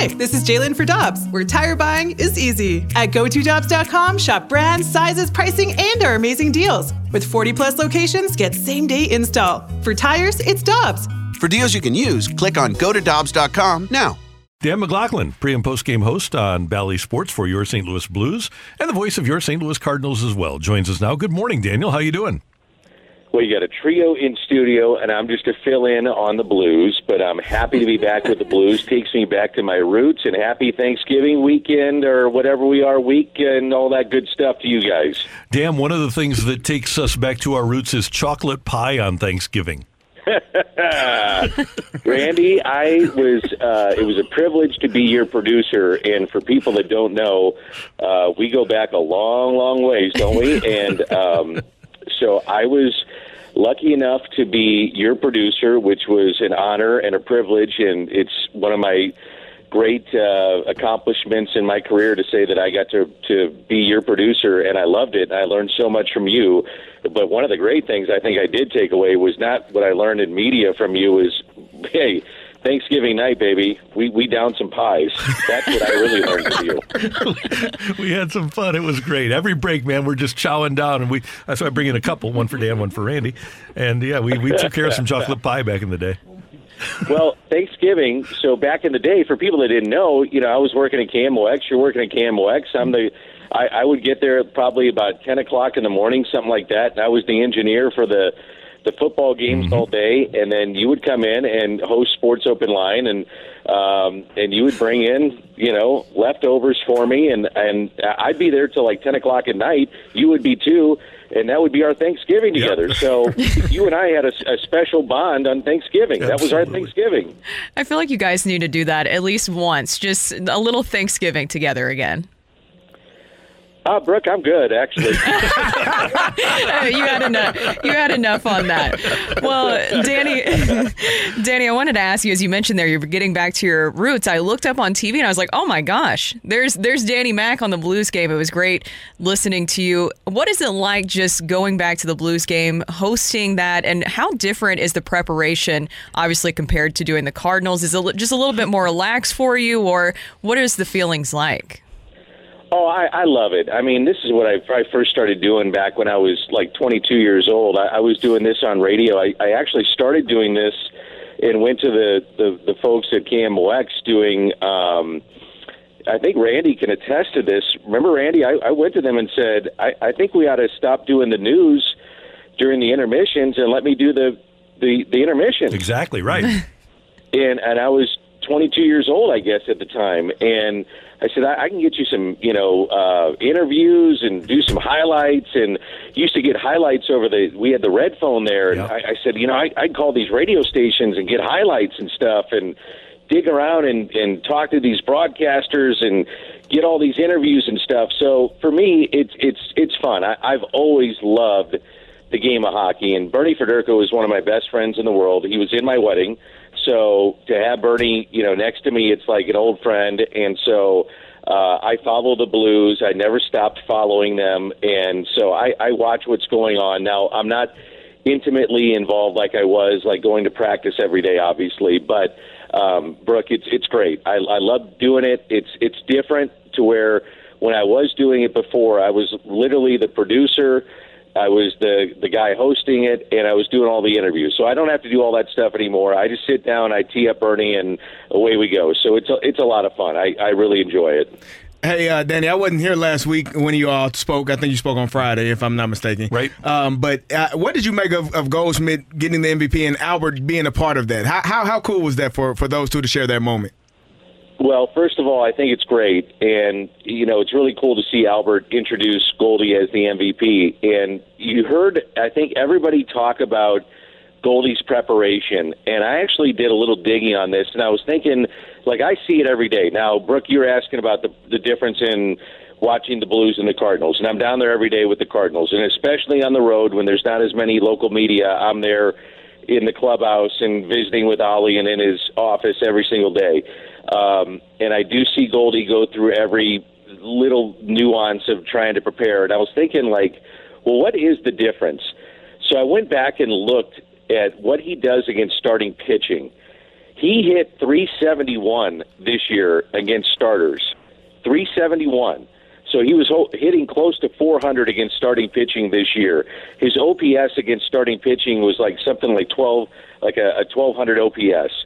Hi, this is Jalen for Dobbs, where tire buying is easy. At GoToDobbs.com, shop brands, sizes, pricing, and our amazing deals. With 40 plus locations, get same day install. For tires, it's Dobbs. For deals you can use, click on GoToDobbs.com now. Dan McLaughlin, pre and post game host on Bally Sports for your St. Louis Blues, and the voice of your St. Louis Cardinals as well, joins us now. Good morning, Daniel. How you doing? Well, you got a trio in studio, and I'm just a fill in on the blues, but I'm happy to be back with the blues. Takes me back to my roots, and happy Thanksgiving weekend or whatever we are week and all that good stuff to you guys. Dan, one of the things that takes us back to our roots is chocolate pie on Thanksgiving. Randy, I was. Uh, it was a privilege to be your producer, and for people that don't know, uh, we go back a long, long ways, don't we? And um, so I was lucky enough to be your producer, which was an honor and a privilege, and it's one of my great uh, accomplishments in my career to say that I got to to be your producer, and I loved it. I learned so much from you. But one of the great things I think I did take away was not what I learned in media from you. Is hey. Thanksgiving night, baby. We we down some pies. That's what I really learned from you. we had some fun. It was great. Every break, man, we're just chowing down, and we. That's why I bring in a couple, one for Dan, one for Randy, and yeah, we we took care of some chocolate pie back in the day. well, Thanksgiving. So back in the day, for people that didn't know, you know, I was working at KMOX. You're working at KMOX. I'm the. I, I would get there probably about ten o'clock in the morning, something like that, and I was the engineer for the the football games mm-hmm. all day, and then you would come in and host Sports Open Line, and um, and you would bring in you know leftovers for me, and and I'd be there till like ten o'clock at night. You would be too, and that would be our Thanksgiving together. Yep. so you and I had a, a, special bond on Thanksgiving. Absolutely. That was our Thanksgiving. I feel like you guys need to do that at least once, just a little Thanksgiving together again. Uh, Brooke, I'm good actually. you had enough. You had enough on that. Well, Danny, Danny, I wanted to ask you, as you mentioned there, you're getting back to your roots. I looked up on TV and I was like, oh my gosh, there's there's Danny Mac on the Blues game. It was great listening to you. What is it like just going back to the Blues game, hosting that, and how different is the preparation, obviously compared to doing the Cardinals? Is it just a little bit more relaxed for you, or what is the feelings like? Oh, I, I love it. I mean, this is what I, I first started doing back when I was like 22 years old. I, I was doing this on radio. I, I actually started doing this and went to the the, the folks at KMOX doing. Um, I think Randy can attest to this. Remember, Randy? I, I went to them and said, I, I think we ought to stop doing the news during the intermissions and let me do the the, the intermission. Exactly right. and and I was 22 years old, I guess, at the time, and I said I, I can get you some, you know, uh, interviews and do some highlights. And used to get highlights over the. We had the red phone there, and. I, I said, you know, I, I'd call these radio stations and get highlights and stuff, and dig around and and talk to these broadcasters and get all these interviews and stuff. So for me, it's it's it's fun. I, I've always loved the game of hockey, and Bernie Federko is one of my best friends in the world. He was in my wedding. So to have Bernie, you know, next to me, it's like an old friend. And so uh, I follow the Blues. I never stopped following them, and so I, I watch what's going on. Now I'm not intimately involved like I was, like going to practice every day, obviously. But um, Brooke, it's it's great. I, I love doing it. It's it's different to where when I was doing it before, I was literally the producer I was the the guy hosting it, and I was doing all the interviews. So I don't have to do all that stuff anymore. I just sit down, I tee up Bernie, and away we go. So it's a, it's a lot of fun. I, I really enjoy it. Hey, uh, Danny, I wasn't here last week when you all spoke. I think you spoke on Friday, if I'm not mistaken. Right. Um, but uh, what did you make of, of Goldschmidt getting the MVP and Albert being a part of that? How, how, how cool was that for, for those two to share that moment? Well, first of all, I think it's great, and you know it's really cool to see Albert introduce Goldie as the MVP. And you heard, I think everybody talk about Goldie's preparation, and I actually did a little digging on this, and I was thinking, like I see it every day. Now, Brooke, you're asking about the the difference in watching the Blues and the Cardinals, and I'm down there every day with the Cardinals, and especially on the road when there's not as many local media, I'm there in the clubhouse and visiting with Ollie and in his office every single day. Um, and I do see Goldie go through every little nuance of trying to prepare. And I was thinking, like, well, what is the difference? So I went back and looked at what he does against starting pitching. He hit 371 this year against starters. 371. So he was hitting close to 400 against starting pitching this year. His OPS against starting pitching was like something like 12, like a, a 1200 OPS.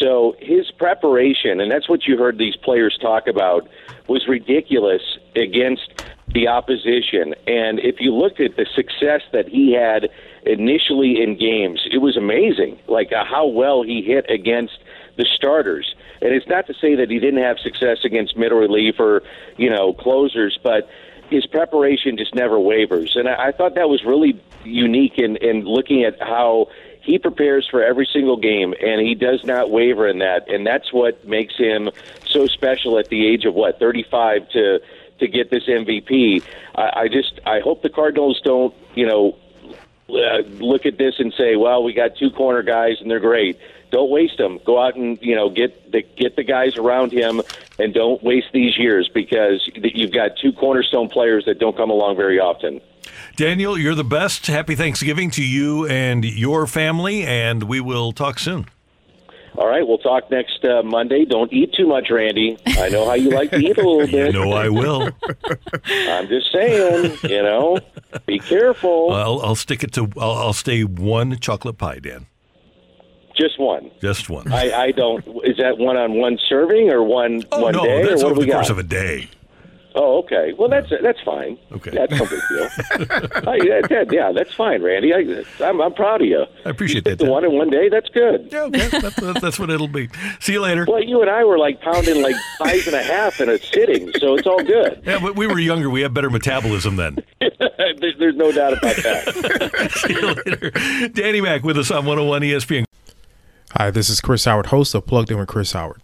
So his preparation, and that's what you heard these players talk about, was ridiculous against the opposition. And if you looked at the success that he had initially in games, it was amazing. Like uh, how well he hit against the starters. And it's not to say that he didn't have success against middle relief or, you know, closers, but his preparation just never wavers. And I, I thought that was really unique in, in looking at how he prepares for every single game and he does not waver in that. And that's what makes him so special at the age of what, 35 to to get this MVP. I, I just I hope the Cardinals don't, you know, uh, look at this and say, "Well, we got two corner guys and they're great." Don't waste them. Go out and you know get the get the guys around him, and don't waste these years because you've got two cornerstone players that don't come along very often. Daniel, you're the best. Happy Thanksgiving to you and your family, and we will talk soon. All right, we'll talk next uh, Monday. Don't eat too much, Randy. I know how you like to eat a little bit. No, I will. I'm just saying, you know, be careful. I'll, I'll stick it to. I'll, I'll stay one chocolate pie, Dan. Just one. Just one. I, I don't. Is that one on one serving or one oh, one no, day? that's or over the course got? of a day. Oh, okay. Well, that's that's fine. Okay. that's no big deal. I, yeah, that, yeah, that's fine, Randy. I, I'm I'm proud of you. I appreciate You that, The one in one day. That's good. Yeah, okay. that's, that's, that's what it'll be. See you later. Well, you and I were like pounding like five and a half in a sitting, so it's all good. Yeah, but we were younger. We had better metabolism then. there's, there's no doubt about that. See you later. Danny Mac with us on 101 ESPN. Hi, this is Chris Howard, host of Plugged In with Chris Howard.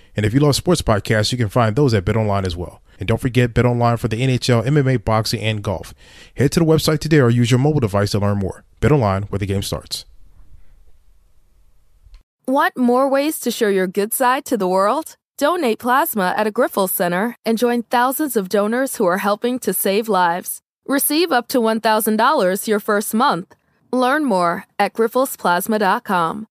And if you love sports podcasts, you can find those at BetOnline as well. And don't forget BetOnline for the NHL, MMA, boxing, and golf. Head to the website today or use your mobile device to learn more. BetOnline, where the game starts. Want more ways to show your good side to the world? Donate plasma at a Grifols Center and join thousands of donors who are helping to save lives. Receive up to $1,000 your first month. Learn more at grifolsplasma.com.